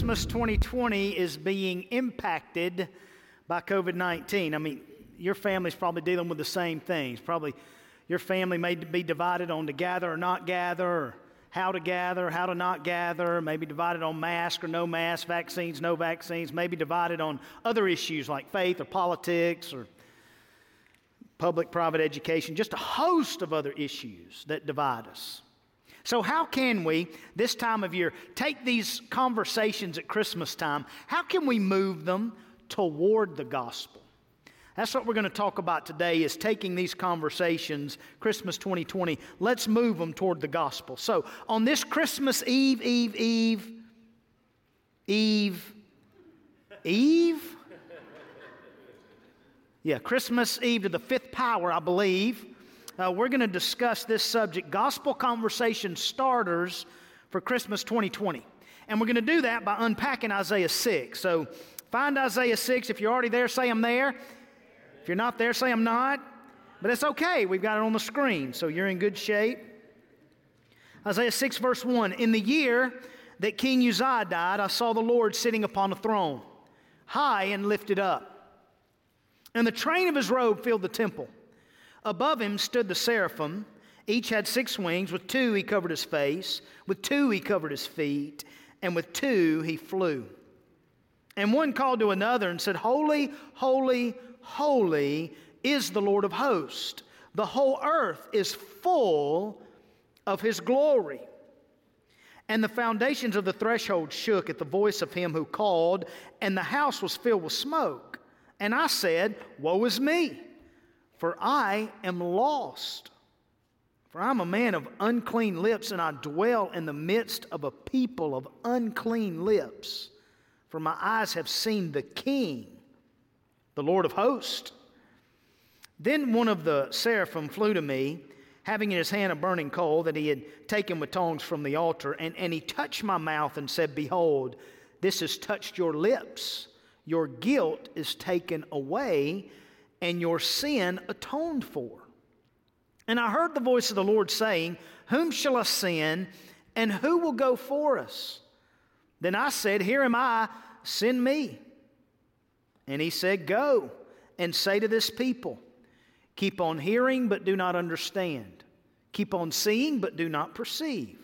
Christmas 2020 is being impacted by COVID 19. I mean, your family's probably dealing with the same things. Probably your family may be divided on to gather or not gather, or how to gather, how to not gather, maybe divided on mask or no mask, vaccines, no vaccines, maybe divided on other issues like faith or politics or public private education, just a host of other issues that divide us. So, how can we, this time of year, take these conversations at Christmas time, how can we move them toward the gospel? That's what we're going to talk about today is taking these conversations, Christmas 2020, let's move them toward the gospel. So, on this Christmas Eve, Eve, Eve, Eve, Eve, yeah, Christmas Eve to the fifth power, I believe uh, we're going to discuss this subject gospel conversation starters for Christmas 2020. And we're going to do that by unpacking Isaiah 6. So find Isaiah 6. If you're already there, say I'm there. If you're not there, say I'm not. But it's okay. We've got it on the screen, so you're in good shape. Isaiah 6, verse 1 In the year that King Uzziah died, I saw the Lord sitting upon a throne, high and lifted up. And the train of his robe filled the temple. Above him stood the seraphim. Each had six wings. With two he covered his face, with two he covered his feet, and with two he flew. And one called to another and said, Holy, holy, holy is the Lord of hosts. The whole earth is full of his glory. And the foundations of the threshold shook at the voice of him who called, and the house was filled with smoke. And I said, Woe is me! For I am lost. For I'm a man of unclean lips, and I dwell in the midst of a people of unclean lips. For my eyes have seen the King, the Lord of hosts. Then one of the seraphim flew to me, having in his hand a burning coal that he had taken with tongs from the altar, and, and he touched my mouth and said, Behold, this has touched your lips. Your guilt is taken away and your sin atoned for. And I heard the voice of the Lord saying, Whom shall I send, and who will go for us? Then I said, Here am I, send me. And he said, Go and say to this people, Keep on hearing, but do not understand. Keep on seeing, but do not perceive.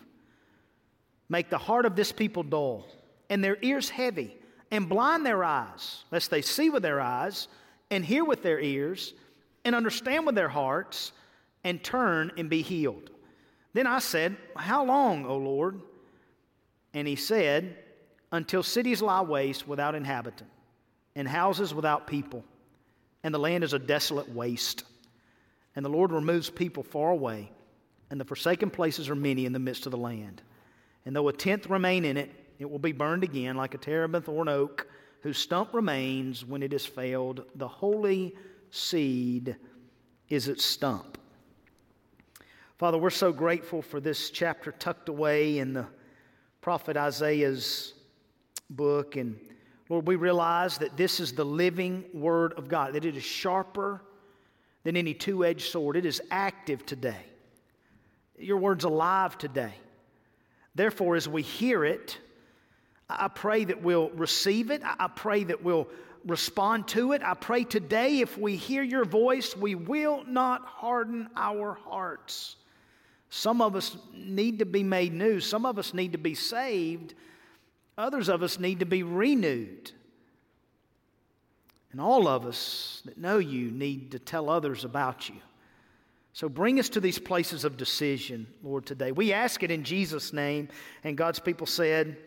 Make the heart of this people dull, and their ears heavy, and blind their eyes, lest they see with their eyes and hear with their ears and understand with their hearts and turn and be healed. Then I said, How long, O Lord? And he said, Until cities lie waste without inhabitant, and houses without people, and the land is a desolate waste. And the Lord removes people far away, and the forsaken places are many in the midst of the land. And though a tenth remain in it, it will be burned again like a terebinth or an oak whose stump remains when it has failed. The holy seed is its stump. Father, we're so grateful for this chapter tucked away in the prophet Isaiah's book. And Lord, we realize that this is the living word of God, that it is sharper than any two edged sword. It is active today. Your word's alive today. Therefore, as we hear it, I pray that we'll receive it. I pray that we'll respond to it. I pray today, if we hear your voice, we will not harden our hearts. Some of us need to be made new, some of us need to be saved, others of us need to be renewed. And all of us that know you need to tell others about you. So bring us to these places of decision, Lord, today. We ask it in Jesus' name. And God's people said,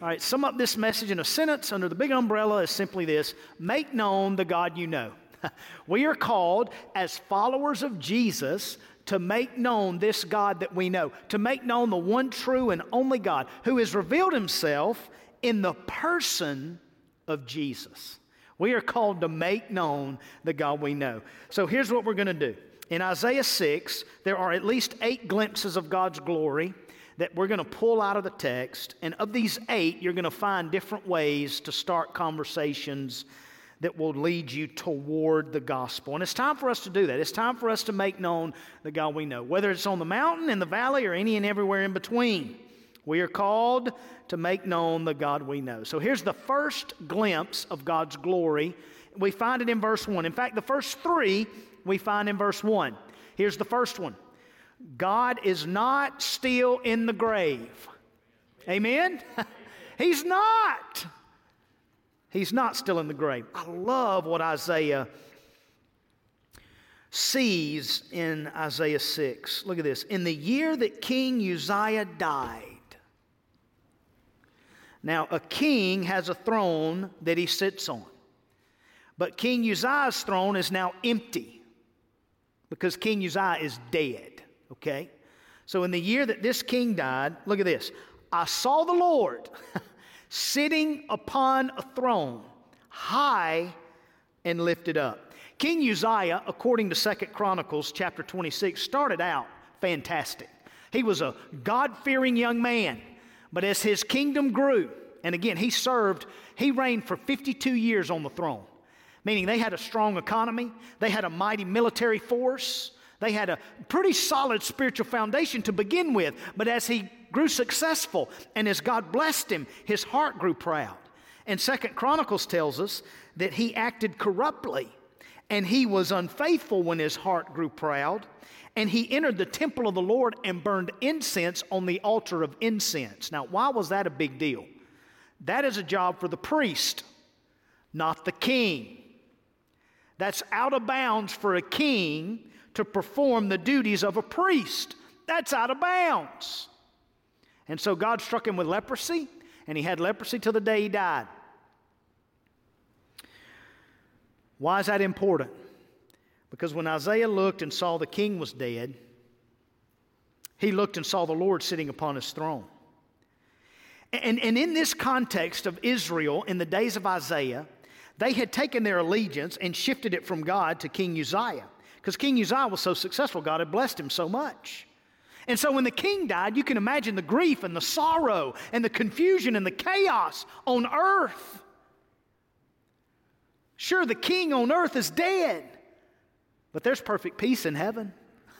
all right, sum up this message in a sentence under the big umbrella is simply this make known the God you know. we are called as followers of Jesus to make known this God that we know, to make known the one true and only God who has revealed himself in the person of Jesus. We are called to make known the God we know. So here's what we're going to do. In Isaiah 6, there are at least eight glimpses of God's glory that we're going to pull out of the text. And of these eight, you're going to find different ways to start conversations that will lead you toward the gospel. And it's time for us to do that. It's time for us to make known the God we know, whether it's on the mountain, in the valley, or any and everywhere in between. We are called to make known the God we know. So here's the first glimpse of God's glory. We find it in verse 1. In fact, the first three we find in verse 1. Here's the first one God is not still in the grave. Amen? He's not. He's not still in the grave. I love what Isaiah sees in Isaiah 6. Look at this. In the year that King Uzziah died, now a king has a throne that he sits on, but King Uzziah's throne is now empty because King Uzziah is dead, okay? So in the year that this king died, look at this. I saw the Lord sitting upon a throne, high and lifted up. King Uzziah, according to Second Chronicles chapter 26, started out fantastic. He was a God fearing young man, but as his kingdom grew, and again, he served, he reigned for 52 years on the throne, meaning they had a strong economy, they had a mighty military force, they had a pretty solid spiritual foundation to begin with. But as he grew successful and as God blessed him, his heart grew proud. And Second Chronicles tells us that he acted corruptly and he was unfaithful when his heart grew proud. And he entered the temple of the Lord and burned incense on the altar of incense. Now, why was that a big deal? That is a job for the priest, not the king. That's out of bounds for a king to perform the duties of a priest. That's out of bounds. And so God struck him with leprosy, and he had leprosy till the day he died. Why is that important? Because when Isaiah looked and saw the king was dead, he looked and saw the Lord sitting upon his throne. And, and in this context of Israel in the days of Isaiah, they had taken their allegiance and shifted it from God to King Uzziah. Because King Uzziah was so successful, God had blessed him so much. And so when the king died, you can imagine the grief and the sorrow and the confusion and the chaos on earth. Sure, the king on earth is dead, but there's perfect peace in heaven.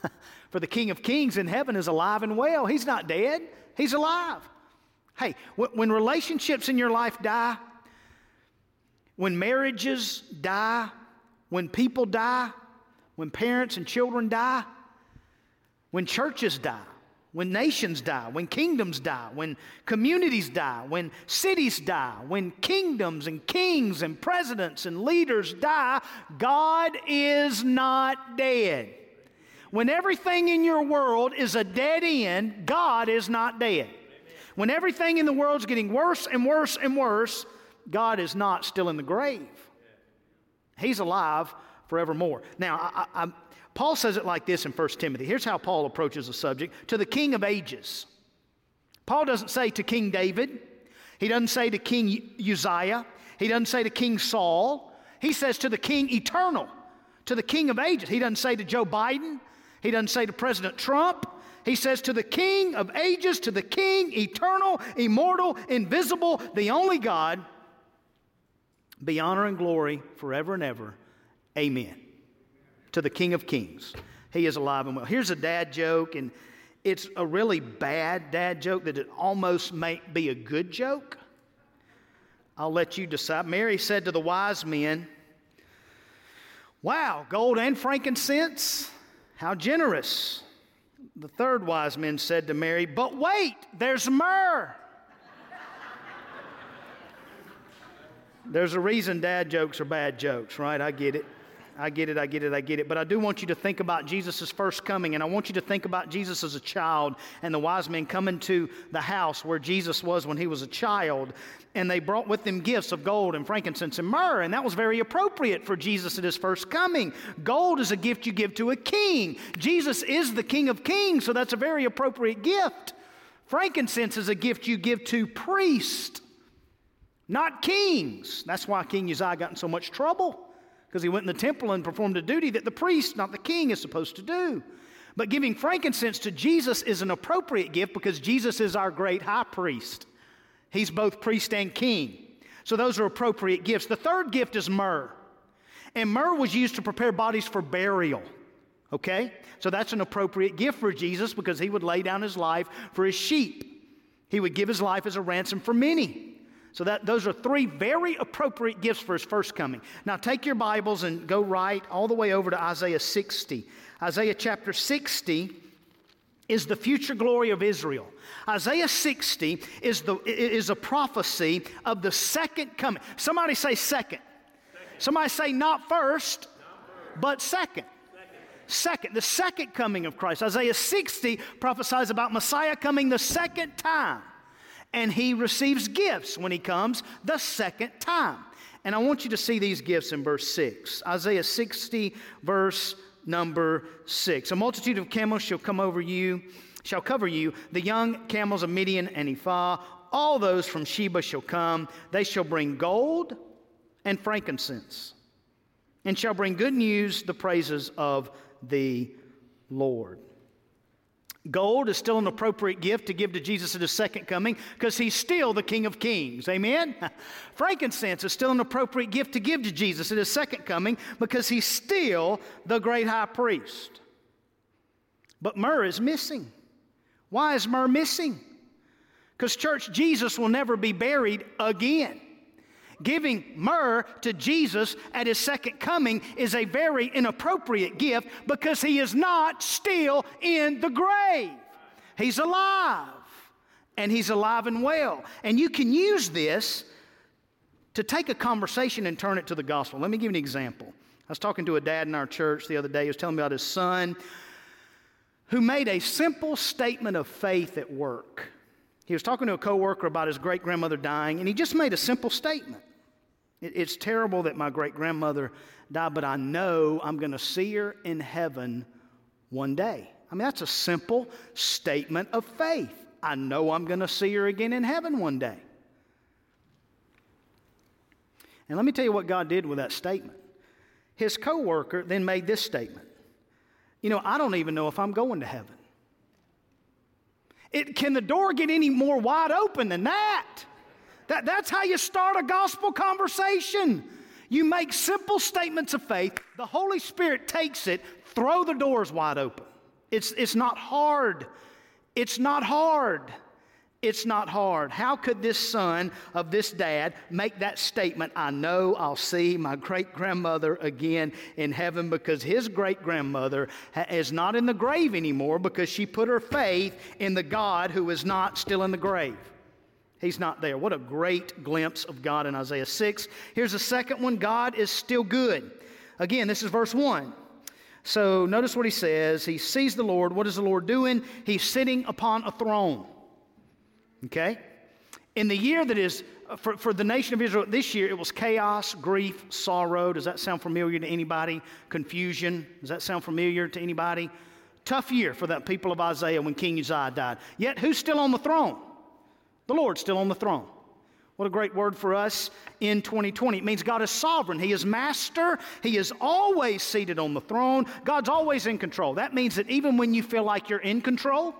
For the king of kings in heaven is alive and well. He's not dead, he's alive. Hey, when relationships in your life die, when marriages die, when people die, when parents and children die, when churches die, when nations die, when kingdoms die, when communities die, when cities die, when kingdoms and kings and presidents and leaders die, God is not dead. When everything in your world is a dead end, God is not dead. When everything in the world is getting worse and worse and worse, God is not still in the grave. He's alive forevermore. Now, I, I, Paul says it like this in 1 Timothy. Here's how Paul approaches the subject to the King of ages. Paul doesn't say to King David, he doesn't say to King Uzziah, he doesn't say to King Saul. He says to the King eternal, to the King of ages. He doesn't say to Joe Biden, he doesn't say to President Trump. He says to the King of ages, to the King eternal, immortal, invisible, the only God, be honor and glory forever and ever. Amen to the King of Kings. He is alive and well. Here's a dad joke, and it's a really bad dad joke that it almost may be a good joke. I'll let you decide. Mary said to the wise men, Wow, gold and frankincense? How generous. The third wise man said to Mary, But wait, there's myrrh. there's a reason dad jokes are bad jokes, right? I get it. I get it, I get it, I get it. But I do want you to think about Jesus' first coming, and I want you to think about Jesus as a child and the wise men coming to the house where Jesus was when he was a child. And they brought with them gifts of gold and frankincense and myrrh, and that was very appropriate for Jesus at his first coming. Gold is a gift you give to a king. Jesus is the King of Kings, so that's a very appropriate gift. Frankincense is a gift you give to priests, not kings. That's why King Uzziah got in so much trouble because he went in the temple and performed a duty that the priest, not the king, is supposed to do. But giving frankincense to Jesus is an appropriate gift because Jesus is our great high priest. He's both priest and king. So those are appropriate gifts. The third gift is myrrh. And myrrh was used to prepare bodies for burial. Okay? So that's an appropriate gift for Jesus because he would lay down his life for his sheep. He would give his life as a ransom for many. So that those are three very appropriate gifts for his first coming. Now take your Bibles and go right all the way over to Isaiah 60. Isaiah chapter 60 is the future glory of Israel. Isaiah 60 is, the, is a prophecy of the second coming. Somebody say second. second. Somebody say not first, not first. but second. second. Second, the second coming of Christ. Isaiah 60 prophesies about Messiah coming the second time and he receives gifts when he comes the second time. And I want you to see these gifts in verse 6. Isaiah 60, verse number 6. A multitude of camels shall come over you, shall cover you, the young camels of Midian and Ephah. All those from Sheba shall come. They shall bring gold and frankincense, and shall bring good news, the praises of the Lord. Gold is still an appropriate gift to give to Jesus at his second coming because he's still the King of Kings. Amen? Frankincense is still an appropriate gift to give to Jesus at his second coming because he's still the great high priest. But myrrh is missing. Why is myrrh missing? Because, church, Jesus will never be buried again. Giving myrrh to Jesus at his second coming is a very inappropriate gift because he is not still in the grave. He's alive, and he's alive and well. And you can use this to take a conversation and turn it to the gospel. Let me give you an example. I was talking to a dad in our church the other day. He was telling me about his son who made a simple statement of faith at work. He was talking to a coworker about his great grandmother dying, and he just made a simple statement. It's terrible that my great grandmother died, but I know I'm going to see her in heaven one day. I mean, that's a simple statement of faith. I know I'm going to see her again in heaven one day. And let me tell you what God did with that statement. His coworker then made this statement. You know, I don't even know if I'm going to heaven. It, can the door get any more wide open than that? That, that's how you start a gospel conversation. You make simple statements of faith, the Holy Spirit takes it, throw the doors wide open. It's, it's not hard. It's not hard. It's not hard. How could this son of this dad make that statement? I know I'll see my great grandmother again in heaven because his great grandmother is not in the grave anymore because she put her faith in the God who is not still in the grave. He's not there. What a great glimpse of God in Isaiah 6. Here's the second one God is still good. Again, this is verse 1. So notice what he says. He sees the Lord. What is the Lord doing? He's sitting upon a throne. Okay? In the year that is, uh, for, for the nation of Israel, this year it was chaos, grief, sorrow. Does that sound familiar to anybody? Confusion. Does that sound familiar to anybody? Tough year for that people of Isaiah when King Uzziah died. Yet who's still on the throne? The Lord's still on the throne. What a great word for us in 2020. It means God is sovereign. He is master. He is always seated on the throne. God's always in control. That means that even when you feel like you're in control,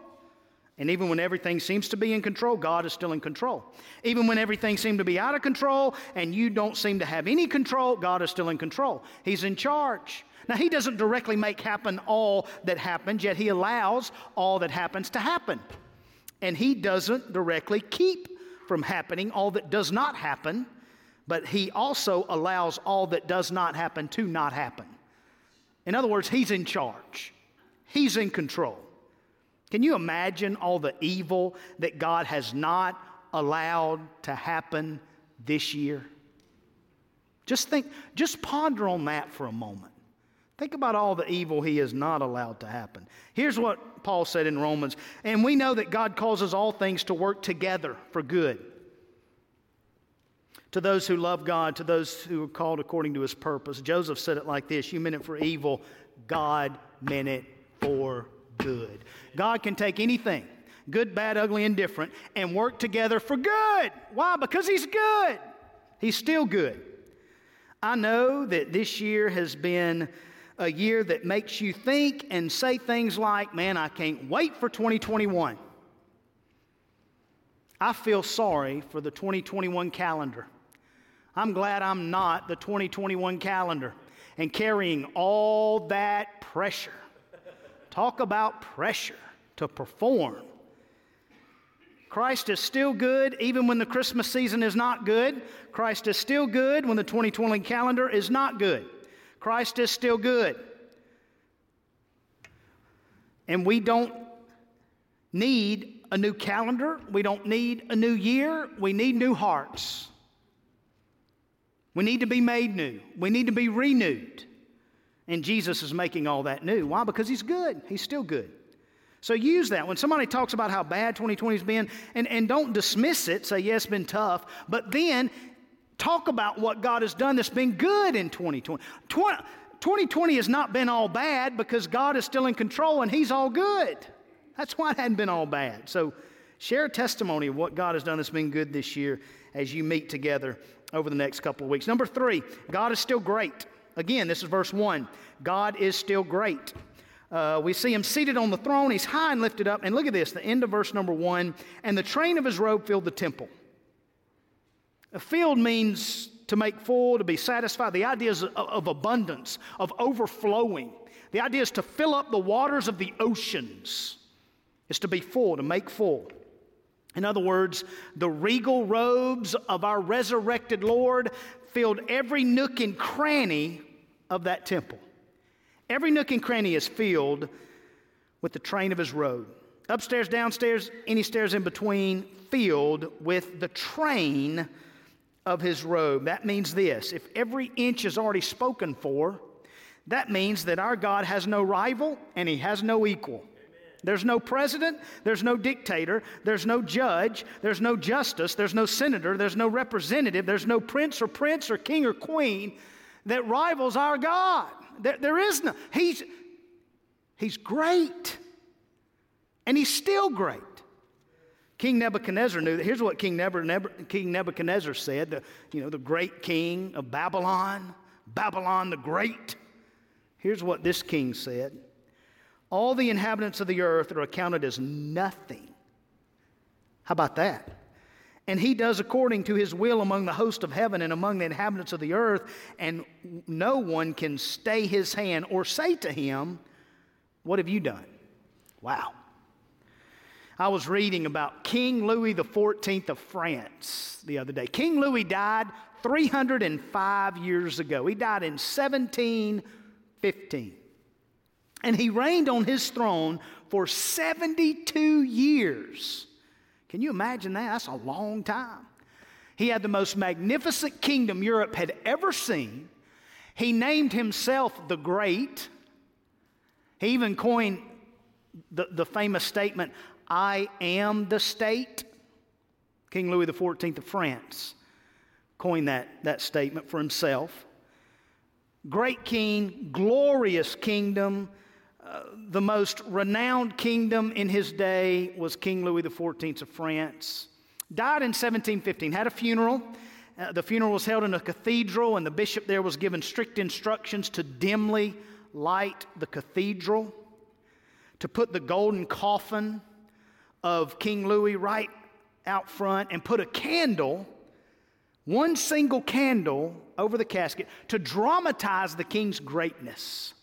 and even when everything seems to be in control, God is still in control. Even when everything seems to be out of control and you don't seem to have any control, God is still in control. He's in charge. Now, He doesn't directly make happen all that happens, yet He allows all that happens to happen. And He doesn't directly keep from happening all that does not happen, but He also allows all that does not happen to not happen. In other words, He's in charge, He's in control. Can you imagine all the evil that God has not allowed to happen this year? Just think, just ponder on that for a moment. Think about all the evil he is not allowed to happen. Here's what Paul said in Romans And we know that God causes all things to work together for good. To those who love God, to those who are called according to his purpose. Joseph said it like this You meant it for evil, God meant it for good. God can take anything, good, bad, ugly, indifferent, and work together for good. Why? Because he's good. He's still good. I know that this year has been a year that makes you think and say things like, man, I can't wait for 2021. I feel sorry for the 2021 calendar. I'm glad I'm not the 2021 calendar and carrying all that pressure. Talk about pressure to perform. Christ is still good even when the Christmas season is not good. Christ is still good when the 2020 calendar is not good. Christ is still good. And we don't need a new calendar. We don't need a new year. We need new hearts. We need to be made new. We need to be renewed. And Jesus is making all that new. Why? Because He's good. He's still good. So use that. When somebody talks about how bad 2020 has been, and, and don't dismiss it, say, yes, it's been tough, but then talk about what God has done that's been good in 2020. 2020 has not been all bad because God is still in control and He's all good. That's why it hadn't been all bad. So share a testimony of what God has done that's been good this year as you meet together over the next couple of weeks. Number three, God is still great. Again, this is verse one. God is still great. Uh, we see him seated on the throne. He's high and lifted up. And look at this, the end of verse number one. And the train of his robe filled the temple. A field means to make full, to be satisfied. The idea is of, abundance, of overflowing. The idea is to fill up the waters of the oceans. It's to be full, to make full. In other words, the regal robes of our resurrected Lord filled every nook and cranny of that temple. Every nook and cranny is filled with the train of his robe. Upstairs, downstairs, any stairs in between, filled with the train of his robe. That means this if every inch is already spoken for, that means that our God has no rival and he has no equal. There's no president, there's no dictator, there's no judge, there's no justice, there's no senator, there's no representative, there's no prince or prince or king or queen that rivals our God. There, there is no. He's, he's great. And he's still great. King Nebuchadnezzar knew that. Here's what King, Nebuchadnezzar said, the, you know, the great king of Babylon, Babylon the Great. Here's what this king said all the inhabitants of the earth are accounted as nothing. How about that? And he does according to his will among the host of heaven and among the inhabitants of the earth, and no one can stay his hand or say to him, What have you done? Wow. I was reading about King Louis XIV of France the other day. King Louis died 305 years ago. He died in 1715. And he reigned on his throne for 72 years. Can you imagine that? That's a long time. He had the most magnificent kingdom Europe had ever seen. He named himself the Great. He even coined the, the famous statement, I am the state. King Louis XIV of France coined that, that statement for himself. Great king, glorious kingdom, the most renowned kingdom in his day was King Louis XIV of France. Died in 1715, had a funeral. Uh, the funeral was held in a cathedral, and the bishop there was given strict instructions to dimly light the cathedral, to put the golden coffin of King Louis right out front, and put a candle, one single candle, over the casket to dramatize the king's greatness.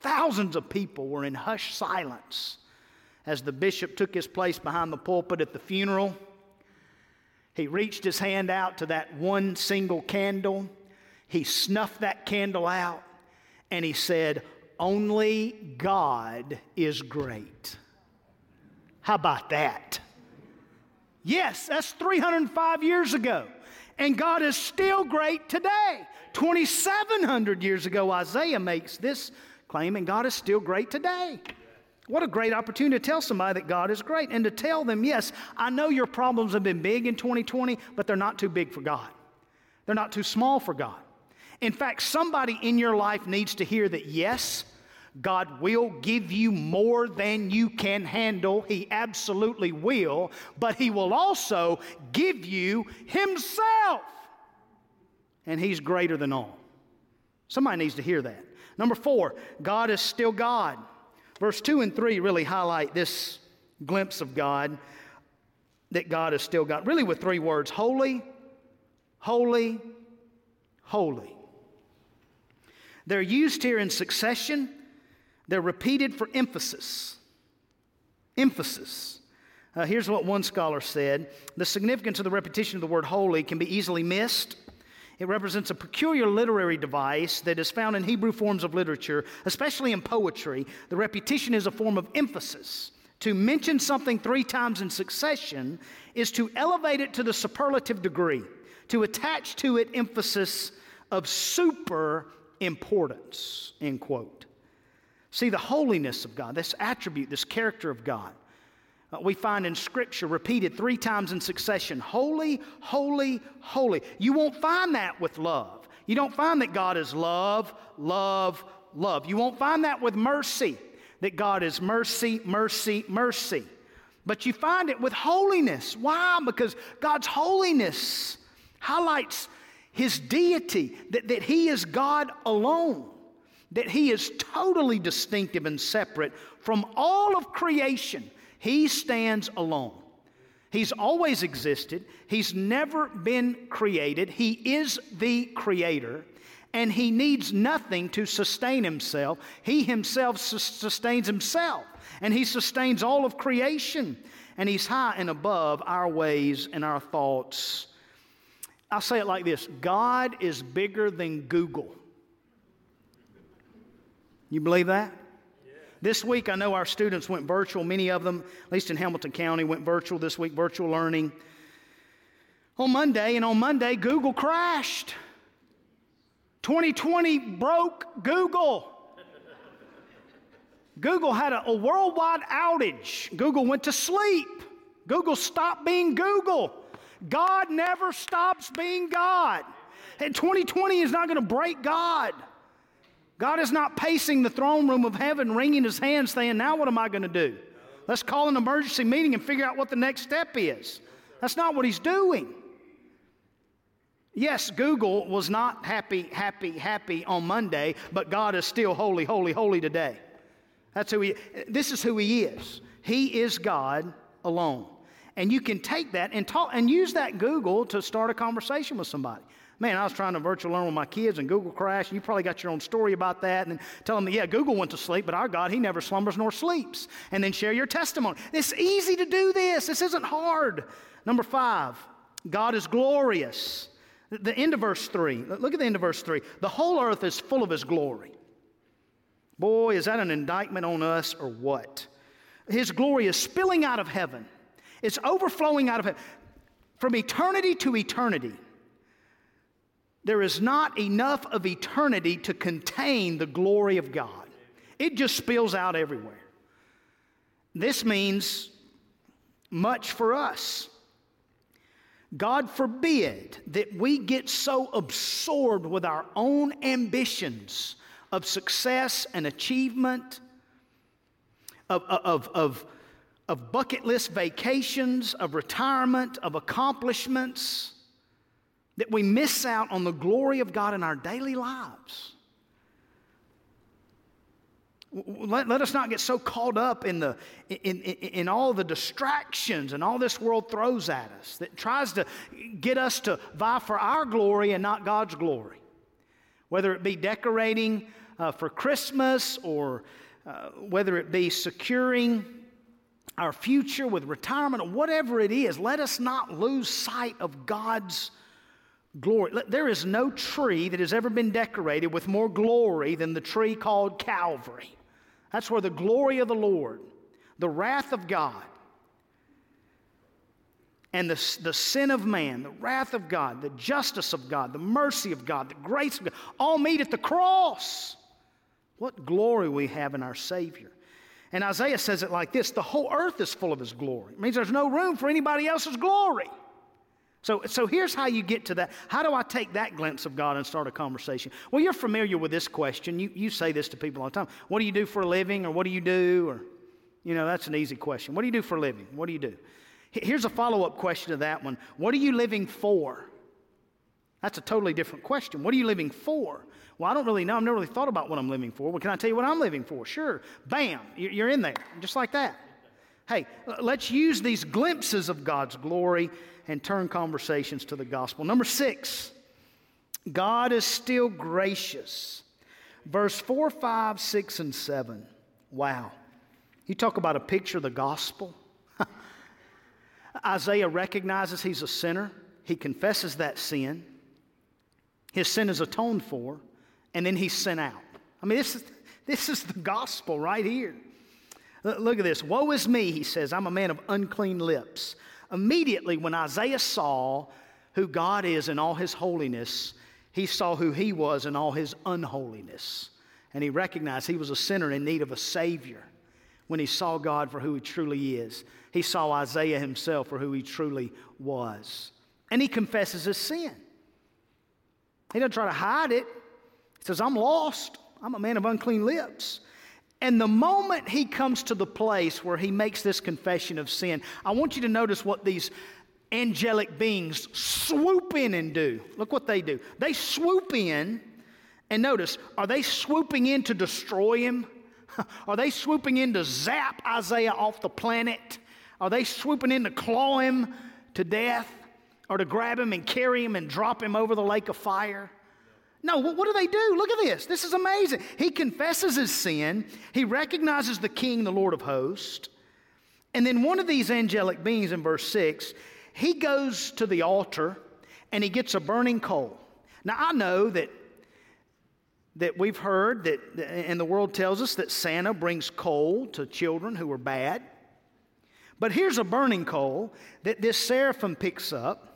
Thousands of people were in hushed silence as the bishop took his place behind the pulpit at the funeral. He reached his hand out to that one single candle. He snuffed that candle out and he said, Only God is great. How about that? Yes, that's 305 years ago. And God is still great today. 2,700 years ago, Isaiah makes this claim, and God is still great today. What a great opportunity to tell somebody that God is great and to tell them, yes, I know your problems have been big in 2020, but they're not too big for God. They're not too small for God. In fact, somebody in your life needs to hear that, yes, God will give you more than you can handle. He absolutely will, but He will also give you Himself. And He's greater than all. Somebody needs to hear that. Number four, God is still God. Verse 2 and 3 really highlight this glimpse of God, that God is still God. Really, with three words holy, holy, holy. They're used here in succession, they're repeated for emphasis. Emphasis. Uh, here's what one scholar said The significance of the repetition of the word holy can be easily missed. It represents a peculiar literary device that is found in Hebrew forms of literature, especially in poetry. The repetition is a form of emphasis. To mention something three times in succession is to elevate it to the superlative degree, to attach to it emphasis of super importance, end quote. See, the holiness of God, this attribute, this character of God, uh, we find in Scripture repeated three times in succession holy, holy, holy. You won't find that with love. You don't find that God is love, love, love. You won't find that with mercy, that God is mercy, mercy, mercy. But you find it with holiness. Why? Because God's holiness highlights his deity, that, that he is God alone, that he is totally distinctive and separate from all of creation. He stands alone. He's always existed. He's never been created. He is the creator, and he needs nothing to sustain himself. He himself sustains himself, and he sustains all of creation. And he's high and above our ways and our thoughts. I'll say it like this God is bigger than Google. You believe that? This week, I know our students went virtual. Many of them, at least in Hamilton County, went virtual this week, virtual learning. On Monday, and on Monday, Google crashed. 2020 broke Google. Google had a, a, worldwide outage. Google went to sleep. Google stopped being Google. God never stops being God. And 2020 is not going to break God. God is not pacing the throne room of heaven, wringing his hands, saying, Now what am I going to do? Let's call an emergency meeting and figure out what the next step is. That's not what he's doing. Yes, Google was not happy, happy, happy on Monday, but God is still holy, holy, holy today. That's who he this is who he is. He is God alone. And you can take that and talk and use that Google to start a conversation with somebody. Man, I was trying to virtual learn with my kids and Google crashed. You probably got your own story about that. And tell them, yeah, Google went to sleep, but our God, He never slumbers nor sleeps. And then share your testimony. It's easy to do this. This isn't hard. Number five, God is glorious. The end of verse 3. Look at the end of verse 3. The whole earth is full of His glory. Boy, is that an indictment on us or what? His glory is spilling out of heaven, it's overflowing out of heaven. From eternity to eternity, there is not enough of eternity to contain the glory of God. It just spills out everywhere. This means much for us. God forbid that we get so absorbed with our own ambitions of success and achievement, of, of, of, of bucket list vacations, of retirement, of accomplishments that we miss out on the glory of God in our daily lives. Let, let us not get so caught up in, the, in, in, in all the distractions and all this world throws at us that tries to get us to vie for our glory and not God's glory. Whether it be decorating uh, for Christmas or uh, whether it be securing our future with retirement or whatever it is, let us not lose sight of God's glory. There is no tree that has ever been decorated with more glory than the tree called Calvary. That's where the glory of the Lord, the wrath of God, and the, the sin of man, the wrath of God, the justice of God, the mercy of God, the grace of God, all meet at the cross. What glory we have in our Savior. And Isaiah says it like this the whole earth is full of His glory. It means there's no room for anybody else's glory. So, so here's how you get to that. How do I take that glimpse of God and start a conversation? Well, you're familiar with this question. You, you say this to people all the time. What do you do for a living? Or what do you do? Or, you know, that's an easy question. What do you do for a living? What do you do? Here's a follow up question to that one What are you living for? That's a totally different question. What are you living for? Well, I don't really know. I've never really thought about what I'm living for. Well, can I tell you what I'm living for? Sure. Bam, you're in there, just like that. Hey, let's use these glimpses of God's glory and turn conversations to the gospel. Number six, God is still gracious. Verse 4, 5, 6, and 7. Wow. You talk about a picture of the gospel. Isaiah recognizes he's a sinner, he confesses that sin, his sin is atoned for, and then he's sent out. I mean, this is, this is the gospel right here. Look at this. Woe is me, he says, I'm a man of unclean lips. Immediately, when Isaiah saw who God is in all his holiness, he saw who he was in all his unholiness. And he recognized he was a sinner in need of a Savior when he saw God for who he truly is. He saw Isaiah himself for who he truly was. And he confesses his sin. He doesn't try to hide it. He says, I'm lost. I'm a man of unclean lips. And the moment he comes to the place where he makes this confession of sin, I want you to notice what these angelic beings swoop in and do. Look what they do. They swoop in, and notice, are they swooping in to destroy him? Are they swooping in to zap Isaiah off the planet? Are they swooping in to claw him to death? Or to grab him and carry him and drop him over the lake of fire? No, what do they do? Look at this. This is amazing. He confesses his sin, he recognizes the king, the Lord of hosts. And then one of these angelic beings in verse 6, he goes to the altar and he gets a burning coal. Now, I know that, that we've heard that, and the world tells us that Santa brings coal to children who are bad. But here's a burning coal that this seraphim picks up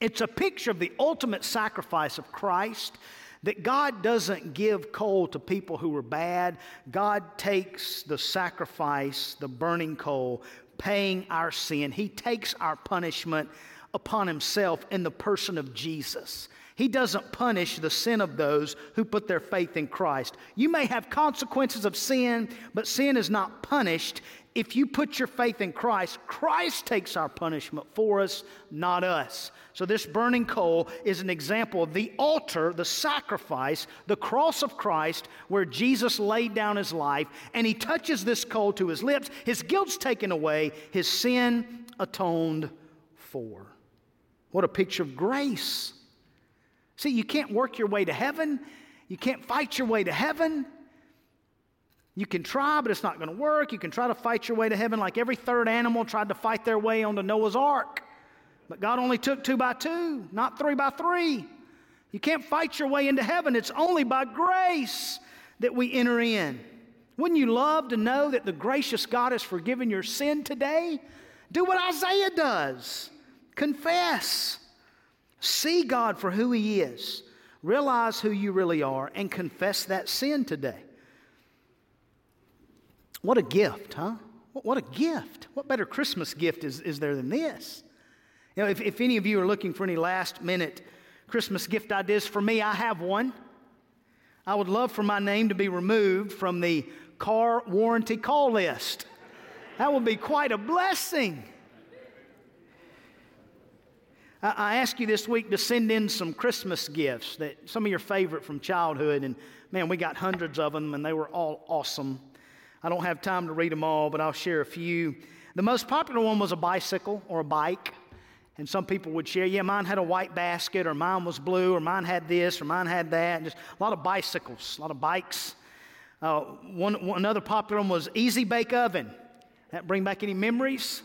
it's a picture of the ultimate sacrifice of Christ that God doesn't give coal to people who are bad. God takes the sacrifice, the burning coal, paying our sin. He takes our punishment upon himself in the person of Jesus. He doesn't punish the sin of those who put their faith in Christ. You may have consequences of sin, but sin is not punished. If you put your faith in Christ, Christ takes our punishment for us, not us. So, this burning coal is an example of the altar, the sacrifice, the cross of Christ, where Jesus laid down his life, and he touches this coal to his lips. His guilt's taken away, his sin atoned for. What a picture of grace. See, you can't work your way to heaven. You can't fight your way to heaven. You can try, but it's not going to work. You can try to fight your way to heaven like every third animal tried to fight their way onto Noah's ark. But God only took two by two, not three by three. You can't fight your way into heaven. It's only by grace that we enter in. Wouldn't you love to know that the gracious God has forgiven your sin today? Do what Isaiah does confess. See God for who He is. Realize who you really are and confess that sin today. What a gift, huh? What a gift. What better Christmas gift is, is there than this? You know, if, if any of you are looking for any last minute Christmas gift ideas for me, I have one. I would love for my name to be removed from the car warranty call list. That would be quite a blessing. I ask you this week to send in some Christmas gifts that some of your favorite from childhood. And man, we got hundreds of them, and they were all awesome. I don't have time to read them all, but I'll share a few. The most popular one was a bicycle or a bike. And some people would share, yeah, mine had a white basket, or mine was blue, or mine had this, or mine had that. And just a lot of bicycles, a lot of bikes. Uh, one, one, another popular one was Easy Bake Oven. That bring back any memories?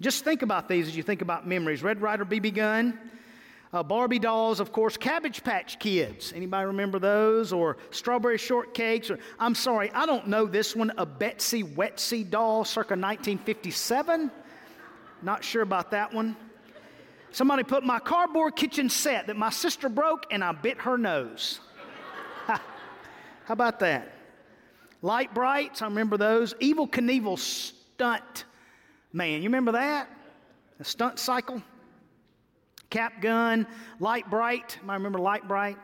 Just think about these as you think about memories. Red Ryder BB gun, uh, Barbie dolls, of course, Cabbage Patch Kids. Anybody remember those? Or strawberry shortcakes? Or I'm sorry, I don't know this one. A Betsy Wetsy doll, circa 1957. Not sure about that one. Somebody put my cardboard kitchen set that my sister broke, and I bit her nose. How about that? Lite-Brites, I remember those. Evel Knievel stunt man. You remember that? A stunt cycle? Cap gun, Lite-Brite. I remember Lite-Brite.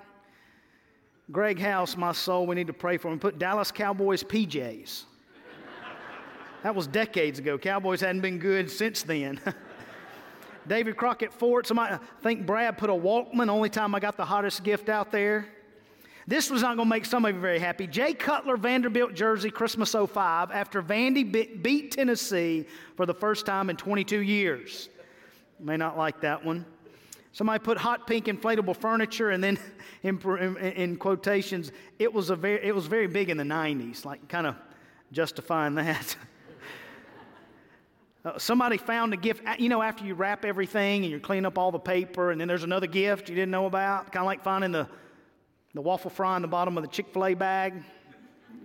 Greg House, my soul, we need to pray for him. Put Dallas Cowboys PJs. that was decades ago. Cowboys hadn't been good since then. David Crockett Fort. Somebody, I think Brad put a Walkman. Only time I got the hottest gift out there. This was not going to make some of you very happy. Jay Cutler, Vanderbilt jersey, Christmas 05, after Vandy beat Tennessee for the first time in 22 years. May not like that one. Somebody put hot pink inflatable furniture, and then in, in, in quotations, it was, a very, it was very big in the 90s, like kind of justifying that. Uh, somebody found a gift, you know, after you wrap everything and you clean up all the paper, and then there's another gift you didn't know about, kind of like finding the, the waffle fry in the bottom of the Chick fil A bag.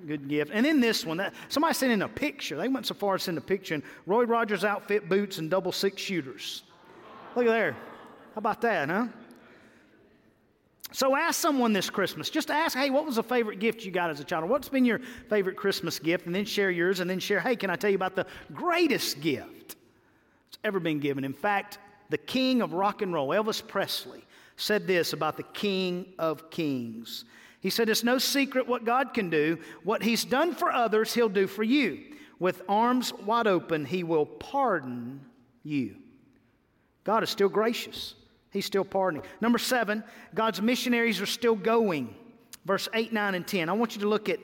Good gift. And then this one, that, somebody sent in a picture. They went so far as send a picture, and Roy Rogers outfit, boots, and double six shooters. Look at there. How about that, huh? So ask someone this Christmas. Just ask, hey, what was a favorite gift you got as a child? What's been your favorite Christmas gift? And then share yours, and then share, hey, can I tell you about the greatest gift that's ever been given? In fact, the king of rock and roll, Elvis Presley, said this about the king of kings. He said, It's no secret what God can do. What he's done for others, he'll do for you. With arms wide open, he will pardon you. God is still gracious. He's still pardoning. Number seven, God's missionaries are still going. Verse 8, 9, and 10. I want you to look at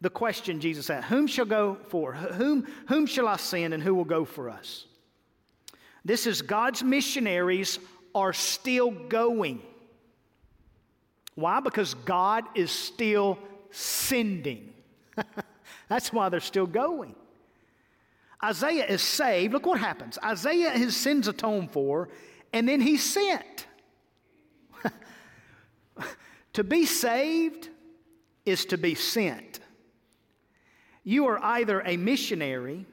the question Jesus asked Whom shall go for? Whom, whom shall I send, and who will go for us? This is God's missionaries are still going. Why? Because God is still sending. That's why they're still going. Isaiah is saved. Look what happens. Isaiah, his sins atoned for, and then he's sent. to be saved is to be sent. You are either a missionary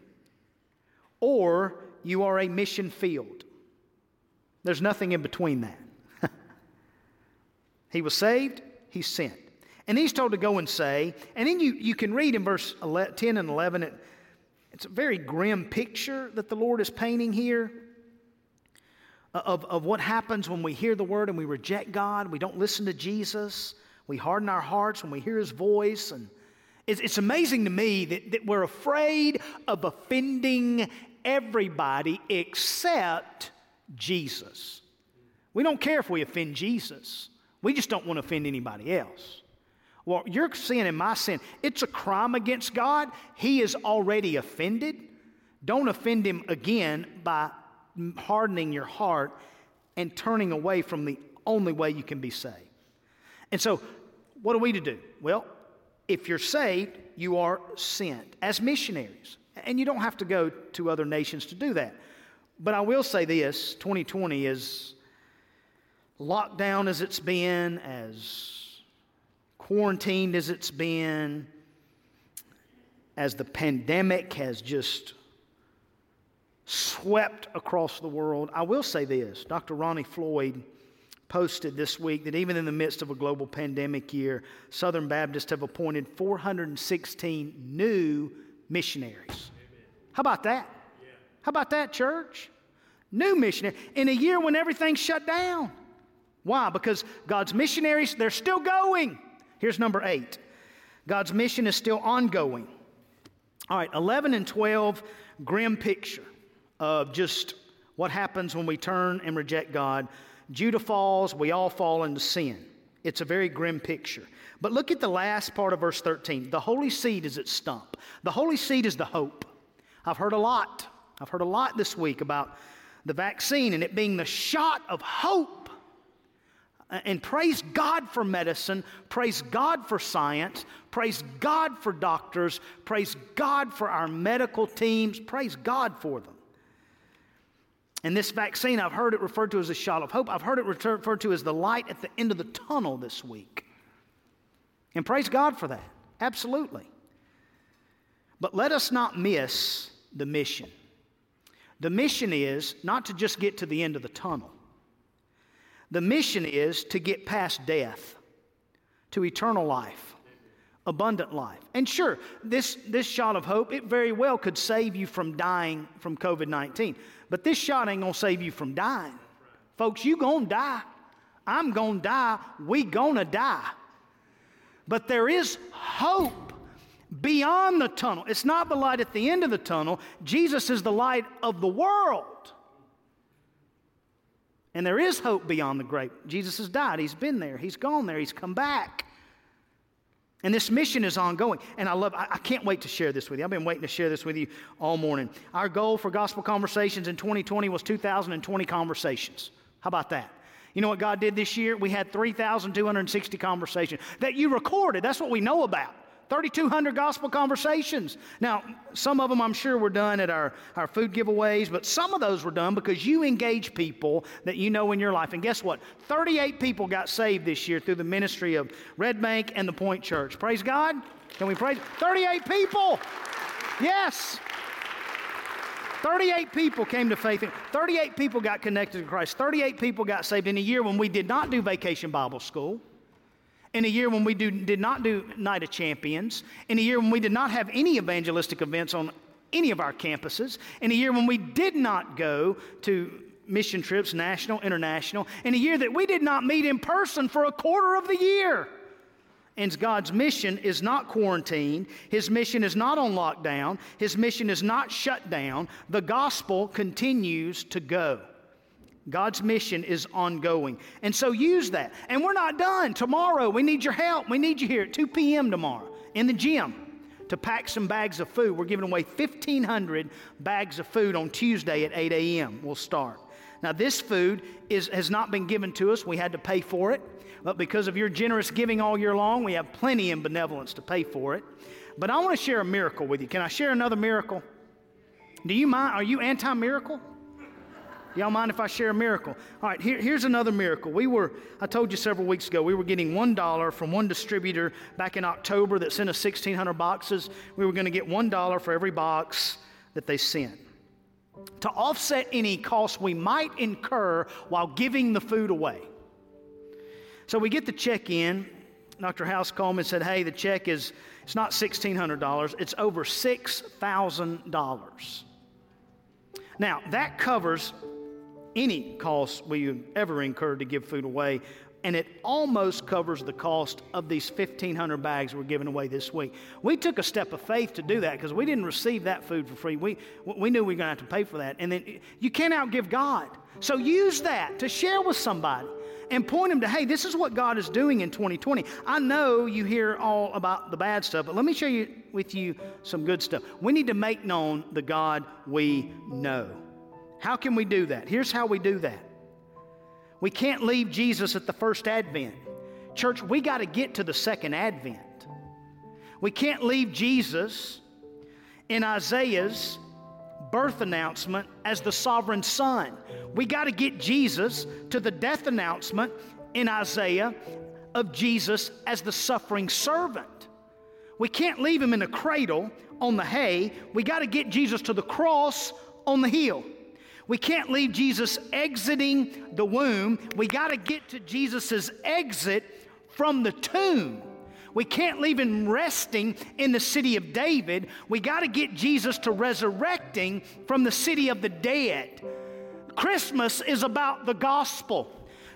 or you are a mission field. There's nothing in between that. he was saved, he's sent. And he's told to go and say, and then you, you can read in verse 11, 10 and 11, it, it's a very grim picture that the Lord is painting here of, of what happens when we hear the word and we reject God, we don't listen to Jesus, we harden our hearts when we hear his voice. And it's, it's amazing to me that, that we're afraid of offending everybody except Jesus. We don't care if we offend Jesus, we just don't want to offend anybody else. Well, your sin and my sin, it's a crime against God. He is already offended. Don't offend him again by hardening your heart and turning away from the only way you can be saved. And so, what are we to do? Well, if you're saved, you are sent as missionaries. And you don't have to go to other nations to do that. But I will say this 2020 is locked down as it's been, as quarantined as it's been, as the pandemic has just swept across the world. I will say this Dr. Ronnie Floyd posted this week that even in the midst of a global pandemic year, Southern Baptists have appointed 416 new missionaries. Amen. How about that? Yeah. How about that, church? New missionary in a year when everything's shut down. Why? Because God's missionaries, they're still going. Here's number eight God's mission is still ongoing. All right, 11 and 12, grim picture of just what happens when we turn and reject God. Judah falls, we all fall into sin. It's a very grim picture. But look at the last part of verse 13. The holy seed is its stump. The holy seed is the hope. I've heard a lot. I've heard a lot this week about the vaccine and it being the shot of hope. And praise God for medicine, praise God for science, praise God for doctors, praise God for our medical teams, praise God for them. And this vaccine, I've heard it referred to as a shot of hope. I've heard it referred to as the light at the end of the tunnel this week. And praise God for that. Absolutely. But let us not miss the mission. The mission is not to just get to the end of the tunnel, the mission is to get past death to eternal life abundant life. And sure, this, this shot of hope, it very well could save you from dying from COVID 19. But this shot ain't gonna save you from dying. Folks, you gonna die. I'm gonna die. We gonna die. But there is hope beyond the tunnel. It's not the light at the end of the tunnel. Jesus is the light of the world. And there is hope beyond the grave. Jesus has died. He's been there. He's gone there. He's come back. And this mission is ongoing. And I love, I, I, can't wait to share this with you. I've been waiting to share this with you all morning. Our goal for Gospel Conversations in 2020 was 2,020 conversations. How about that? You know what God did this year? We had 3,260 conversations that you recorded. That's what we know about. 3,200 gospel conversations. Now, some of them I'm sure were done at our, our food giveaways, but some of those were done because you engage people that you know in your life. And guess what? 38 people got saved this year through the ministry of Red Bank and the Point Church. Praise God. Can we praise? 38 people. Yes. 38 people came to faith. 38 people got connected to Christ. 38 people got saved in a year when we did not do vacation Bible school in a year when we do, did not do Night of Champions, in a year when we did not have any evangelistic events on any of our campuses, in a year when we did not go to mission trips, national, international, in a year that we did not meet in person for a quarter of the year. And God's mission is not quarantined. His mission is not on lockdown. His mission is not shut down. The gospel continues to go. God's mission is ongoing. And so use that. And we're not done. Tomorrow, we need your help. We need you here at 2 p.m. tomorrow in the gym to pack some bags of food. We're giving away 1,500 bags of food on Tuesday at 8 a.m. We'll start. Now, this food is, has not been given to us, we had to pay for it. But because of your generous giving all year long, we have plenty in benevolence to pay for it. But I want to share a miracle with you. Can I share another miracle? Do you mind? Are you anti miracle? Y'all mind if I share a miracle? All right, here, here's another miracle. We were, I told you several weeks ago, we were getting $1 from one distributor back in October that sent us 1,600 boxes. We were going to get $1 for every box that they sent. To offset any costs we might incur while giving the food away. So we get the check in. Dr. House and said, Hey, the check is, it's not $1,600, it's over $6,000. Now, that covers any cost we ever incurred to give food away, and it almost covers the cost of these 1,500 bags we're giving away this week. We took a step of faith to do that because we didn't receive that food for free. We, we knew we were going to have to pay for that. And then you can't outgive God. So use that to share with somebody and point them to, hey, this is what God is doing in 2020. I know you hear all about the bad stuff, but let me share you, with you some good stuff. We need to make known the God we know. How can we do that? Here's how we do that we can't leave Jesus at the first advent. Church, we got to get to the second advent. We can't leave Jesus in Isaiah's birth announcement as the sovereign son. We got to get Jesus to the death announcement in Isaiah of Jesus as the suffering servant. We can't leave him in a cradle on the hay. We got to get Jesus to the cross on the hill. We can't leave Jesus exiting the womb. We got to get to Jesus' exit from the tomb. We can't leave him resting in the city of David. We got to get Jesus to resurrecting from the city of the dead. Christmas is about the gospel.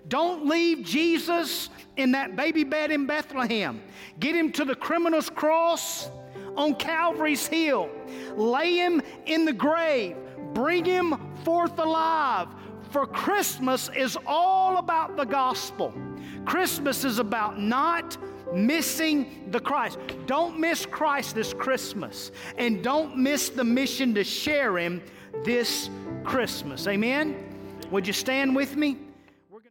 Don't leave Jesus in that baby bed in Bethlehem. Get him to the criminal's cross on Calvary's hill. Lay him in the grave. Bring him forth alive. For Christmas is all about the gospel. Christmas is about not missing the Christ. Don't miss Christ this Christmas. And don't miss the mission to share him this Christmas. Amen? Would you stand with me?